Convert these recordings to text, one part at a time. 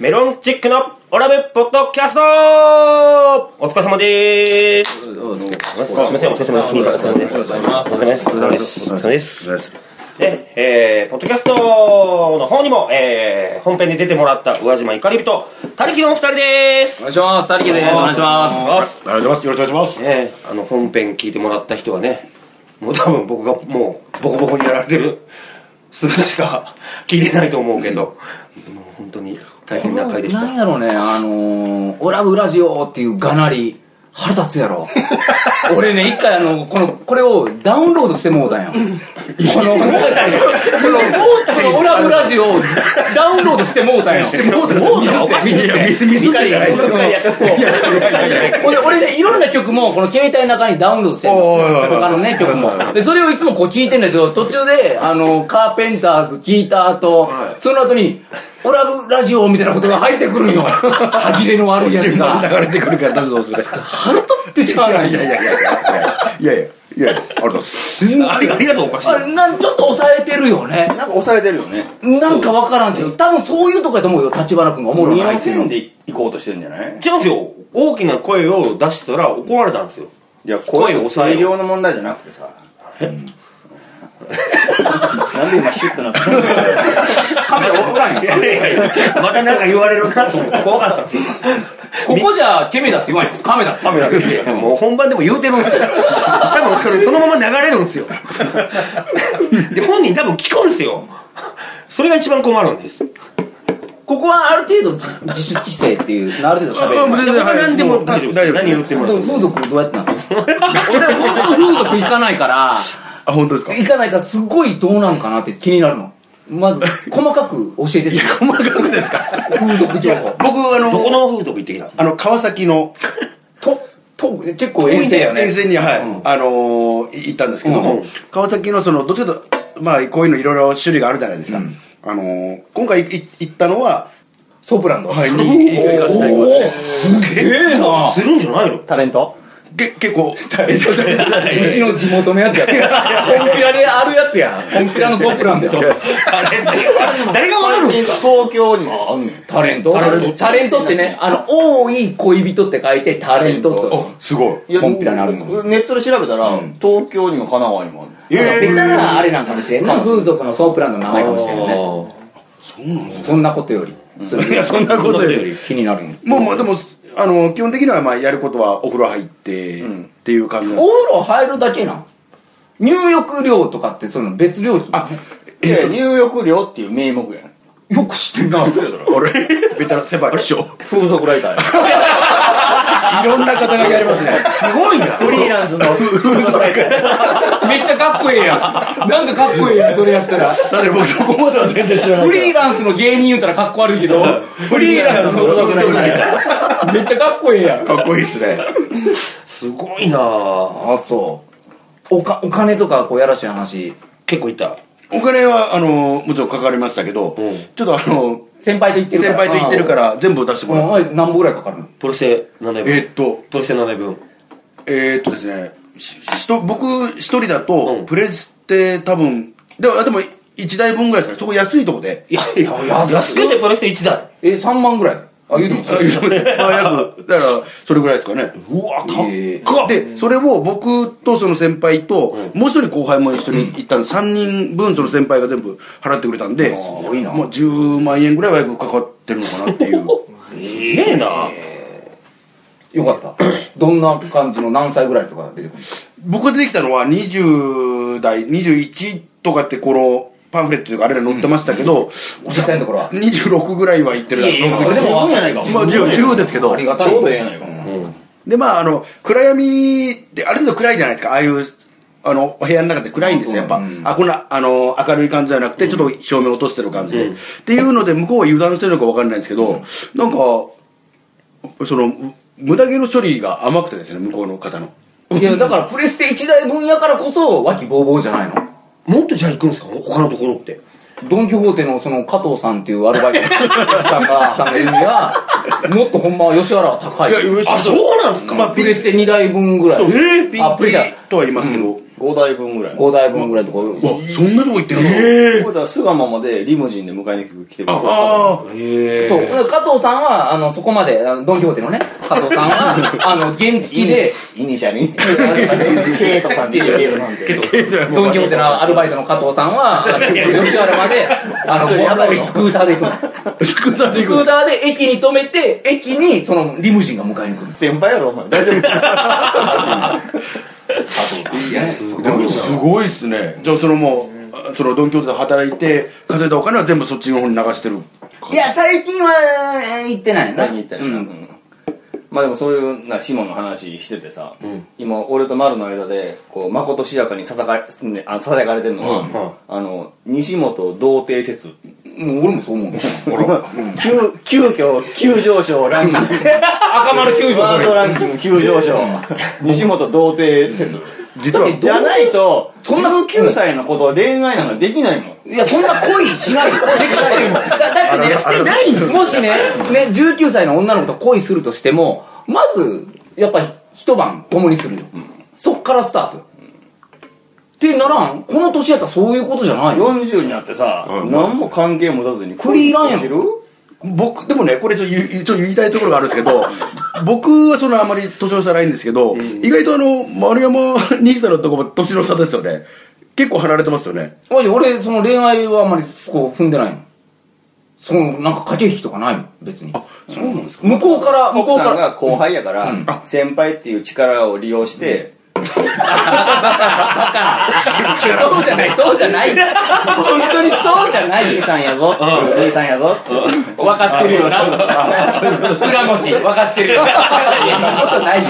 メロンチックのオラブポッドキャストお疲れ様でーす。すみません、お疲れ様です。お疲れ様です。お疲れ様です。お疲れ様です。お疲れ様です。で、えー、ポッドキャストの方にも、えー、本編で出てもらった宇和島怒り人、たりきのお二人でーす。お願いします。たりきです。お願いします。お願いします。よろしくお願いします。ねあの、本編聞いてもらった人はね、もう多分僕がもう、ボコボコにやられてる姿しか聞いてないと思うけど、もう本当に大変な回でした。なんやろうね、あのー、オラブラジオっていうがなり、腹立つやろ。俺ね、一回あの、この、これをダウンロードしてもうたんや。この、この、オラブラジオをダウンロードしてもうたんや。してもうたもうたおかしい水水じゃない。俺、俺ね、いろんな曲も、この携帯の中にダウンロードしてる他のね、曲も。で、それをいつもこう聞いてんだけど、途中で、あの、カーペンターズ聞いた後、その後に、オラブラジオみたいなことが入ってくるんよ。歯切れの悪いやつが。流れてくるから、どうする腹立ってしゃあない。いやいやいやいや。いやいや。いやいや、ありがとうございます。ありがとうおかしい。あれ、なん、ちょっと抑えてるよね。なんか抑えてるよね。なんかわからんけど、多分そういうとこやと思うよ、立花君が思うよ。線で行こうとしてるんじゃない違うんですよ。大きな声を出したら怒られたんですよ。いや、声を抑え。声量の問題じゃなくてさ。えなんで今シュッとなったカメラおらんやいやいやまたなんか言われるなと思って怖かったんですよ。ここじゃケメだって言わんよ。カメだ。カメだ。いやもう本番でも言うてるんですよ。多分それそのまま流れるんですよ。で本人多分聞くんですよ。それが一番困るんです。ここはある程度自自主規制っていう、ある程度喋る。全然はい。何でも大丈夫。です大丈夫何言ってもらっても風俗どうやってなの？俺本当風俗行かないから、あ、本当ですか？行かないからすごいどうなんかなって気になるの。まず、細かく教えていや、細かくですか？風俗情報。僕、あどこの、の風俗行ってきたあの、川崎のと、と、結構遠征やね。遠征に、はい、あのー、行ったんですけども、川崎のその、どっちかというと、まあ、こういうのいろいろ種類があるじゃないですか。あのー、今回い行ったのは、ソープランド。はい、に行かせていただきましてすげえなするんじゃないのタレントけ結構、うちの地元のやつや。コンピラであるやつや。コンピラのソープランド。誰がわかるんですか東京にもあんねん。タレントタレントってね、あの、多い恋人って書いてタレントと。あ、すごい。コンピラにあるのネットで調べたら、東京にも神奈川にもある。えベタなあれなんかもしれんな。風俗のソープランドの名前かもしれんよね。そうなんそんなことより。いや、そんなことより。気になるんもう、まあ、でも、あの、基本的には、まあ、やることはお風呂入って、っていう感じお風呂入るだけなん？入浴料とかってその別料金あ、いや入浴料っていう名目やねよく知ってんな。俺、ベテラン、先輩、師匠。風俗ライターや。いろんな肩書きありますね。すごいな。フリーランスの。めっちゃかっこええやん。なんかかっこええやんそれやったら。だって僕そこまでは全然知らないから。フリーランスの芸人言うたらかっこ悪いけど フリーランスの風俗ライターめっちゃかっこええやんかっこいいっすね。すごいな。あそう。おかお金とかこうやらしい話。結構いった。お金は、あの、もちろんかかりましたけど、うん。ちょっとあの、先輩と言ってるから。先輩と言ってるから全部出してもらう。何本ぐらいかかるの？プロセ何台分。えーっと、プロセ何台分。えーっとですね、ししと僕一人だと、うん。プレステ多分、でも、でも1台分ぐらいですから、そこ安いとこで。いやいや安くてプロセ1台。え3万ぐらい？あ言うてもあ約、だから、それぐらいですかね。うわえで、それを僕とその先輩と、もう一人後輩も一緒に行ったんで、3人分その先輩が全部払ってくれたんで、ごいな。もう10万円ぐらいは約かかってるのかなっていう。すげえな。よかった。どんな感じの何歳ぐらいとか出てくる僕が出てきたのは20代、21とかってこのパンフレットというかあれら載ってましたけど、実際のところは。26ぐらいは行ってるだろう。いやいやそれでもないか。まあ十十分ですけど。ありがたい。ちょうどええやないか。でまああの暗闇である程度暗いじゃないですか。ああいうあのお部屋の中って暗いんですよやっぱ、うんあこんなあの明るい感じじゃなくてちょっと照明落としてる感じで、っていうので向こうは油断してるのか分かんないんですけど、なんかそのむ無駄毛の処理が甘くてですね向こうの方の。いやだからプレステ1台分やからこそ脇ボーボーじゃないの？もっとじゃあ行くんですか？他のところって。ドン・キホーテのその加藤さんっていうアルバイトのさんがさんが言うにはもっとほんまは吉原は高い。いや嬉しいあそうなんすか？まあプレステ2台分ぐらい。そうピンピあプレステとは言いますけど、5台分ぐらいの。5台分ぐらいとかわそんなとこ行ってるの？これだから巣鴨までリムジンで迎えに来てくれあてあえそう。加藤さんはあのそこまであのドン・キホーテのね加藤さんは あの原付で。イニシャル。にケイトさんっていうドン・キホーテのアルバイトの加藤さんは吉原まであのそれやばいの。スクーターで行くの。スクーターで行く。スクーターで駅に止めて駅にそのリムジンが迎えに来るんです。先輩やろお前。大丈夫。でもすごいっすね。じゃあそのもうそのドン・キホーテで働いて稼いだお金は全部そっちの方に流してるいや最近はえー行ってないな。最近言ったよな、うんうんまあでもそういうなシモンの話しててさ、今俺と丸の間でこうまことしやかにささか,、ね、あのささやかれてるのは、あの西本童貞説。もう俺もそう思う。急急遽急上昇ランキング。赤丸球ワールドランキング急上昇。西本童貞説実はじゃないとそんな19歳の子と恋愛なんかできないもん。いや、そんな恋しないよ。だだってね、してないもしね、ね、19歳の女の子と恋するとしても、まず、やっぱり一晩共にするよ。そっからスタートよ。ってならん？この年やったらそういうことじゃないよ。40になってさ、うん。何も関係持たずにフリーランやん僕でもねこれちょっと言いちょっと言いたいところがあるんですけど 僕はそのあまり年の差ないんですけど、意外とあの丸山兄さんのとこも年の差ですよね。結構離れてますよね。おい俺、その恋愛はあんまりこう踏んでないの。その、なんか駆け引きとかないの？別に。あそうなんですか？向こうから、向こうから。奥さんが後輩やから、うん。先輩っていう力を利用して、そうじゃない、そうじゃない。本当にそうじゃない兄さんやぞ、兄さんやぞ、分かってるよな。裏持ち、分かってるよ。そんなことないよ。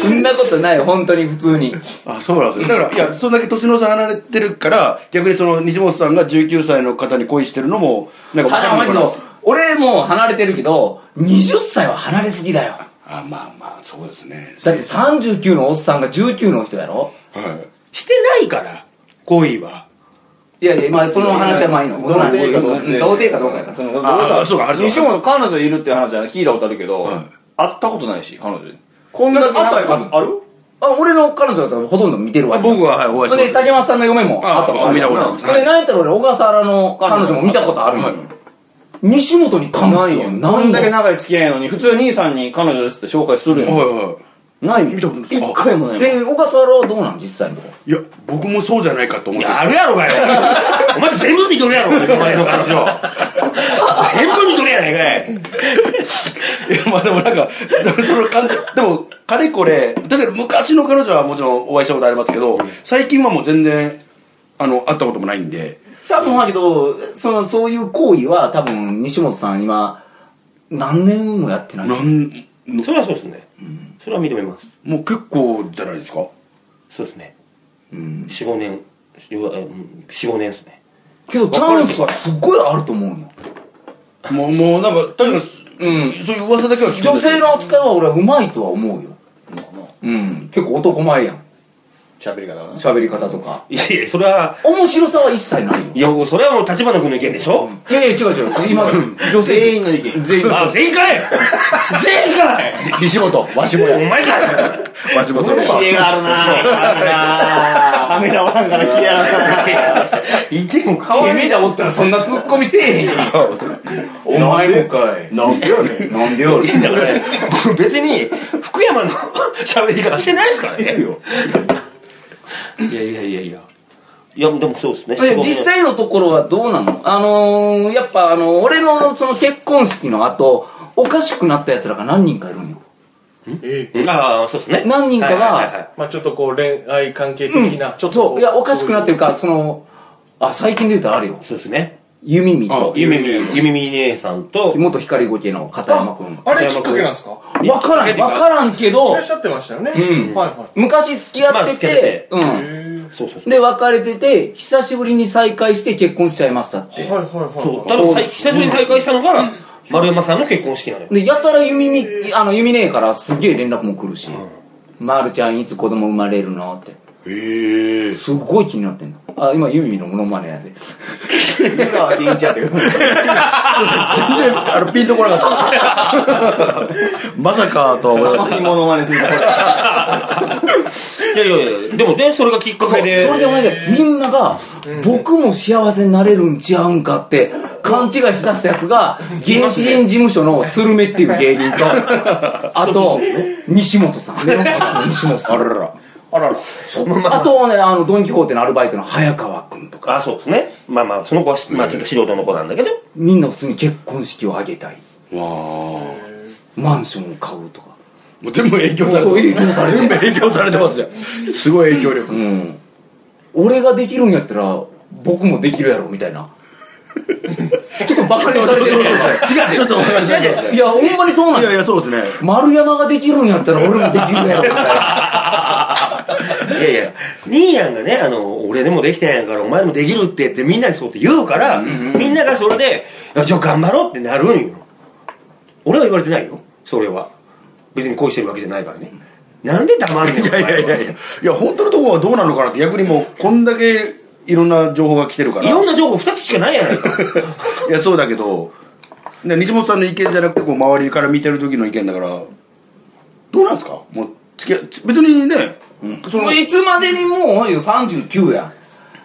そんなことないよ、本当に普通に。あそうなんですよだからいやそんだけ年の差離れてるから逆にその西本さんが19歳の方に恋してるのもなんか分かるの俺もう離れてるけど、20歳は離れすぎだよ。あまあまあそうですね。だって39のおっさんが19の人やろ？はい。してないから、恋は。いやいや、まあその話はまあいいの。童貞かどうかかどうかやから。そのああそうかあれそうか。西本彼女いるっていう話は聞いたことあるけど、はい。会ったことないし彼女こんだけ仲良くある？あ俺の彼女だったらほとんど見てるわ。あ僕ははいお会いしほんで、竹松さんの嫁もあ会った。ことある見たことある。んですほんで、なんやったら俺、小笠原の彼女も見たことあるんよ。はい西本に彼女ないよこな。んだけ長い付き合いやのに普通兄さんに彼女ですって紹介するやん、はいはいない見たことないです一回もないもんで、小笠原はどうなん？実際の。いや僕もそうじゃないかと思っていや、あるやろがよ。お前全部見とるやろ、お前の彼女。全部見とるやないかい。いやまあでもなんか、でもその感じ、でも、かれこれ、確かに昔の彼女はもちろんお会いしたことありますけど、最近はもう全然、あの、会ったこともないんで、多分だけど、その、そういう行為は多分、西本さん今、何年もやってない。なん、それはそうですね。それは認めます。もう結構じゃないですか？そうですね。うん4、5年、4、5年ですね。けど、チャンスはすっごいあると思うよ。もう、もうなんか、確かに、うんそういう噂だけは聞くんです女性の扱いは俺はうまいとは思うよ。うん。結構男前やん。喋り方喋り方とか。いやいや、それは、面白さは一切ないよ。いや、それはもう立花君の意見でしょ？いやいや、違う違う。今、女性。全員の意見全員。あ、全員かい全員かい西本、わしもや。お前かわしもそれキレがあるなあるなカメラワンからキレあるないても可君らおったらそんなツッコミせえへんやん。お前もかい。なんでよねなんでよ。だからね、僕別に福山の 喋り方してないですからね。いやいやいやいや。いや、でもそうですね。で実際のところはどうなの？あのー、やっぱあの、俺のその結婚式の後、おかしくなった奴らが何人かいるんよ。えああ、そうですね。何人かがまあちょっとこう恋愛関係的な、ちょっとそう、こいや、おかしくなってるか、その、あ、最近で言うとあるよ。そうですね。ゆみみと、ゆめみ、ゆめみ姉さんと、元光ゴケの片山くん。あれきっかけなんですかわからん、わからんけどいらっ、しゃってましたよねうんはいはい昔付き合っててうん。へそうそうそう。で、別れてて、久しぶりに再会して結婚しちゃいましたって。えはいはいはいそう、たださい久しぶりに再会したのが、丸山さんの結婚式なのよ。で、やたらゆみみ、あの、ゆみねえからすげえ連絡も来るし、まるちゃんいつ子供生まれるのって。ええすごい気になってんの。あ今ユミのモノマネやで。全然あのピンとこなかった。まさかとは思いました。モノマネするいやいやいや、でもね、それがきっかけで。それでお前でみんなが僕も幸せになれるんちゃうんかって勘違いしだしたやつが原始人事務所のスルメっていう芸人と あと西本さん西本さん。あららあらら。あとねあのドン・キホーテのアルバイトの早川君とか。あ、そうですね。まあまあ、その子は、まあちょっと素人の子なんだけど。みんな普通に結婚式を挙げたい。わあ。マンションを買うとか。もう全部影響されてそう影響されて全部影響されてますよ。すごい影響力。うん。俺ができるんやったら僕もできるやろみたいなちょっとバカにされてる違うちょっとわかりましたいやほんまにそうなんいだやいやそうですね丸山ができるんやったら俺もできるやろみたいな。いやいや、ニーヤンがね、あの、俺でもできたんやから、お前もできるって言ってみんなにそうって言うから、みんながそれで、いやじゃあ頑張ろうってなるんよ。俺は言われてないよ、それは。別に恋してるわけじゃないからね。なんで黙るのいやいやいやいやいや本当のところはどうなのかなって逆にもうこんだけいろんな情報が来てるからいろんな情報2つしかないやないか。いやそうだけどね西本さんの意見じゃなくてこう周りから見てる時の意見だからどうなんですか？もう付き合別にね、そのもういつまでにもう39や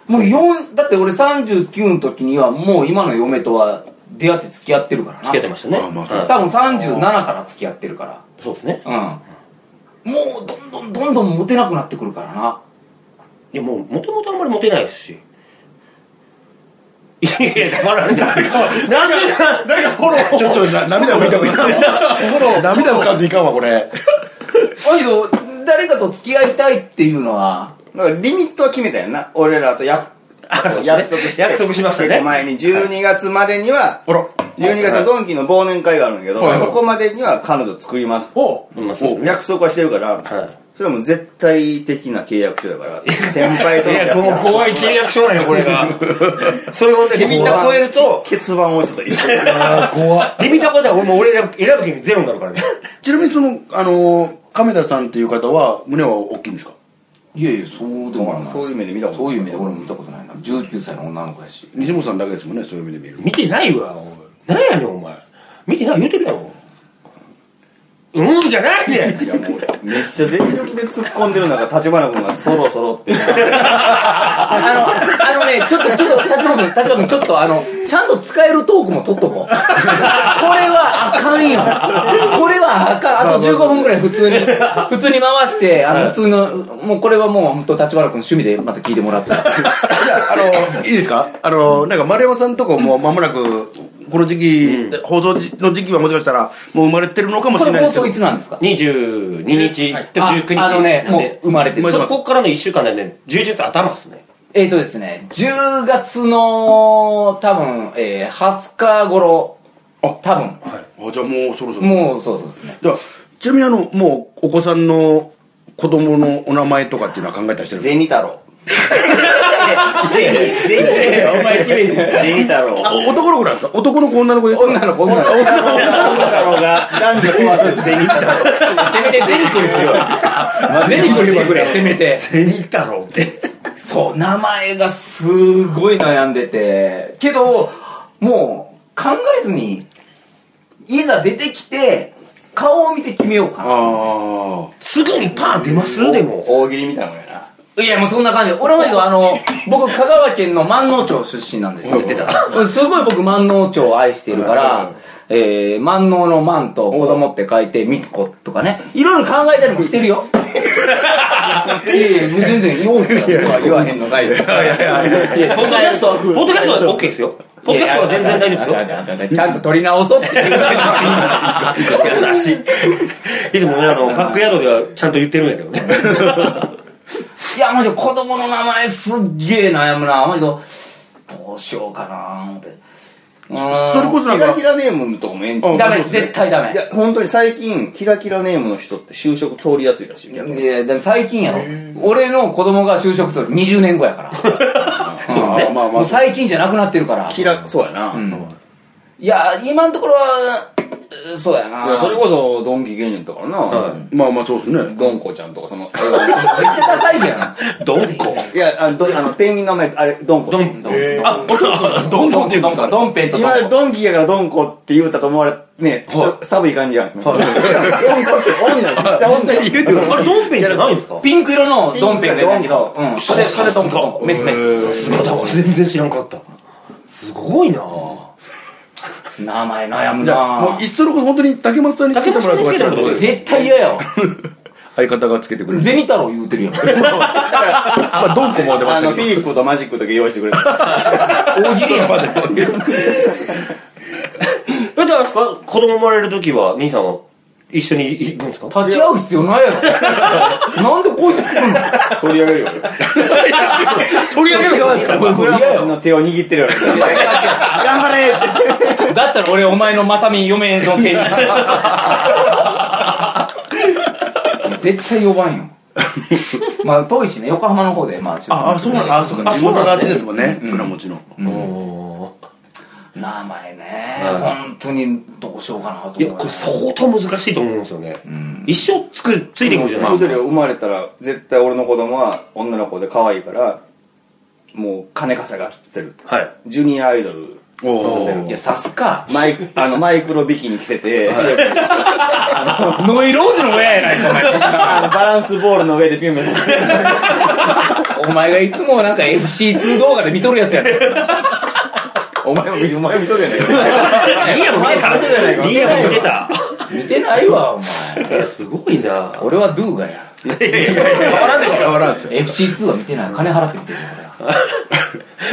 ん。もう4、だって俺39の時にはもう今の嫁とは出会って付き合ってるからな。付き合ってましたね。あまあそううん多分37から付き合ってるから。そうですね。うん。もうどんどんどんどんモテなくなってくるからな。いや、もう、もともとあんまりモテないですし。いやいや、黙られてなんでちょちょな涙拭いた方がいい。か涙拭かんといかんわこれ。だけど、誰かと付き合いたいっていうのは、だからリミットは決めたよな。俺らとや約束して。約束しましたね。前に12月までにはあら。12月のドンキの忘年会があるんだけど、そこまでには彼女作ります。約束はしてるから、はいそれはもう絶対的な契約書だから先輩といや、もう怖い契約書なんよ、これが。それをね、リミッター超えると、結番をしたと一緒怖っリミッター超えたら俺もう俺選ぶ選ぶ権利ゼロになるからね。ちなみにそのあの亀田さんっていう方は胸は大きいんですか？いやいや、そうでもない。そういう目で見たことそういう意味で俺も見たことないな。19歳の女の子やし。西本さんだけですもんねそういう目で見る見てないわ、おい。何やねん、お前。見てない言うてるやろ。うんじゃないねん。いやもうめっちゃ全力で突っ込んでる中立花君がそろそろってあの、あのね、ちょっと、ちょっと、立花君、立花君、ちょっと、あの、ちゃんと使えるトークも取っとこう。これはあかんよ。これはあかん。あと15分ぐらい普通に、普通に回して、あの、普通の、もうこれはもう本当立花君趣味でまた聞いてもらって。じゃあ、あの、いいですか？あの、なんか丸山さんとこも間もなく、この時期、放送の時期はもしかしたら、もう生まれてるのかもしこれないですけど。いつなんですか？22日。と19日。ああのねもう生まれてる。そこからの1週間でね、11月頭ですね。えーとですね、10月の、多分、えー、20日頃、あ多分、あじゃあもうそろそろ。もう、そうそうですね。じゃあ、ちなみにあの、もうお子さんの子供のお名前とかっていうのは考えたりしてるんです銭太郎お前綺麗ね。銭太郎男の子なんですか男の子女の子で女の子、女の子。銭太郎が男女問わず銭太郎せめてゼニコにすよ。ゼニコにしてくれ、せめて。銭太郎って。そう、名前がすごい悩んでて、けど、もう、考えずに、いざ出てきて、顔を見て決めようかな。すぐにパン出ますでも。大喜利みたいなもんやいや、もうそんな感じで。俺も言うとあの、僕、香川県の万能町出身なんですよ。言ってたすごい僕、万能町を愛しているから、えー、万能の万と子供って書いて、みつことかね。いろいろ考えたりもしてるよ。いやいや、全然、よう言うまあ言わへんのかいポッドキャストは、ポッドキャストは OK ですよ。ポッドキャストは全然大丈夫ですよ。ちゃんと取り直そうって言う優しい。いつもね、あの、バックヤードではちゃんと言ってるんやけどね。いや、マジで子供の名前すっげえ悩むな。マジで、どうしようかな思って。それこそなんかキラキ、ラネームとかもええんちゃうあダメ、絶対ダメい。や本当に最近キラキラネームの人って就職通りやすいらしい逆にいや、でも最近やろ。俺の子供が就職する20年後やから。そうまあまあまあ。最近じゃなくなってるから。キラそうやな、うんいや、今のところは、そうやな。いやそれこそドンキ芸人だからな、まあまあそうですね。ドンコちゃんとかその めっちゃダサいやん。どんこ。いやあのどあのペンギンの名前あれドンコ。どん、えーあ、どんどんって言うんですかドンペンと今かドンキやからドンコって言うたと思われねちょっと寒い感じやん、ドンコって女実際女いるってあれ、ドンペンじゃないんですかピンク色の。ドンペンがいけどうんそれそれドンコメスメスさすがだわ、全然知らんかった。すごいな名前悩むじゃあもなういっそのこと本当に竹松さんにつけてもらうらうとか絶対嫌やわ。相方がつけてくれる。銭太郎言うてるやん。まあドンコも出まあしたけど。のフィリップとマジックだけ用意してくれた。大喜利やん。え、すか？子供生まれる時は、兄さんは一緒に行くんですか？立ち会う必要ないやろ。なんでこいつ来るの？取り上げるよ。取り上げるからこれ俺嫌やの手を握ってるよ頑張れってだったら俺お前のまさみ嫁の手に。絶対呼ばんよ。まあ遠いしね横浜の方でまあああそうなんあそうか。地元があっちですもんね倉持の。お名前ねはい。本当にどうしようかなと思ういや、これ相当難しいと思うんですよね。一生つく、ついてくるじゃない？ですか。生まれたら絶対俺の子供は女の子で可愛いからもう金稼がせる。はい。ジュニアアイドルいやさすかマイあのマイクロビキニ着せて、ノイローゼの親やないかお前。あのバランスボールの上でピュンピュンさせて。お前がいつもなんか FC2 動画で見とるやつや。でお前も見お前見とるやないか。いいやも見てた。いいやも見てた。見てないわお前。いや、すごいな。俺はドゥーガや。いやいやいや変わらんでしょ。変わらんですよ。FC2 は見てない。金払って見てるよ俺は。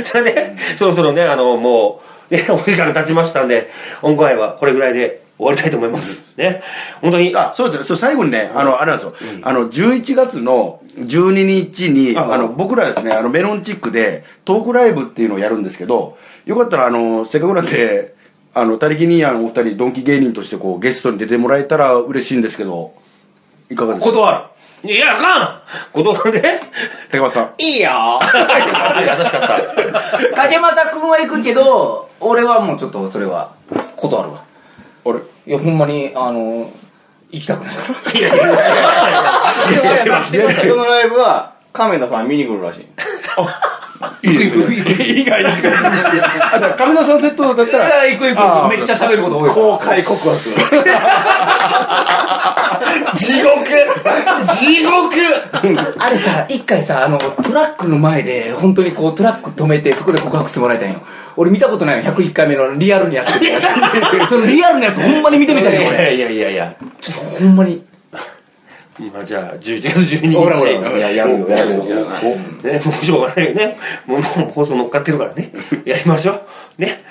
じゃあね、そろそろね、あの、もう、ね、お時間経ちましたんで、音声はこれぐらいで終わりたいと思います。ね。本当に、あそうですね。そう最後にねあのあれなんですよ、あの11月の12日にあの僕らですねあのメロンチックでトークライブっていうのをやるんですけどよかったらあのせっかくなんであの他力兄やんお二人ドンキ芸人としてこうゲストに出てもらえたら嬉しいんですけどいかがですか？断る。いや、あかんことで、竹松さん。いいよ。優しかった。竹正君は行くけど俺はもうちょっとそれは断るわ。あれ？いやほんまにあの行きたくないから。いやいやいやいや。来てくださいそのライブは亀田さん見に来るらしいいいですね意外にあじゃあ亀田さんセットだったら行く行くめっちゃ喋ること多い公開告白地獄地獄あれさ一回さあのトラックの前で本当にこうトラック止めてそこで告白してもらいたいんよ俺見たことないよ101回目のリアルにやって そのリアルなやつほんまに見てみたいよ俺いやいやいやいや。ちょっとほんまにまあじゃあ、11月12日。ほらほらいややるよやるよね、もうしょうがないよね。もう放送乗っかってるからね。やりましょう。ね。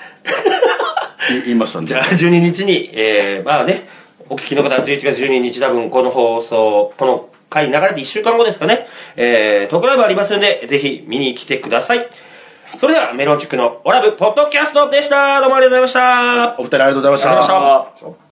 い言いましたんでじゃあ、12日に、えー、まあね、お聞きの方は11月12日多分この放送、この回流れて1週間後ですかね、えー、トークライブありますので、ぜひ見に来てください。それでは、メロンチックのオラブポッドキャストでした。どうもありがとうございました。お二人ありがとうございました。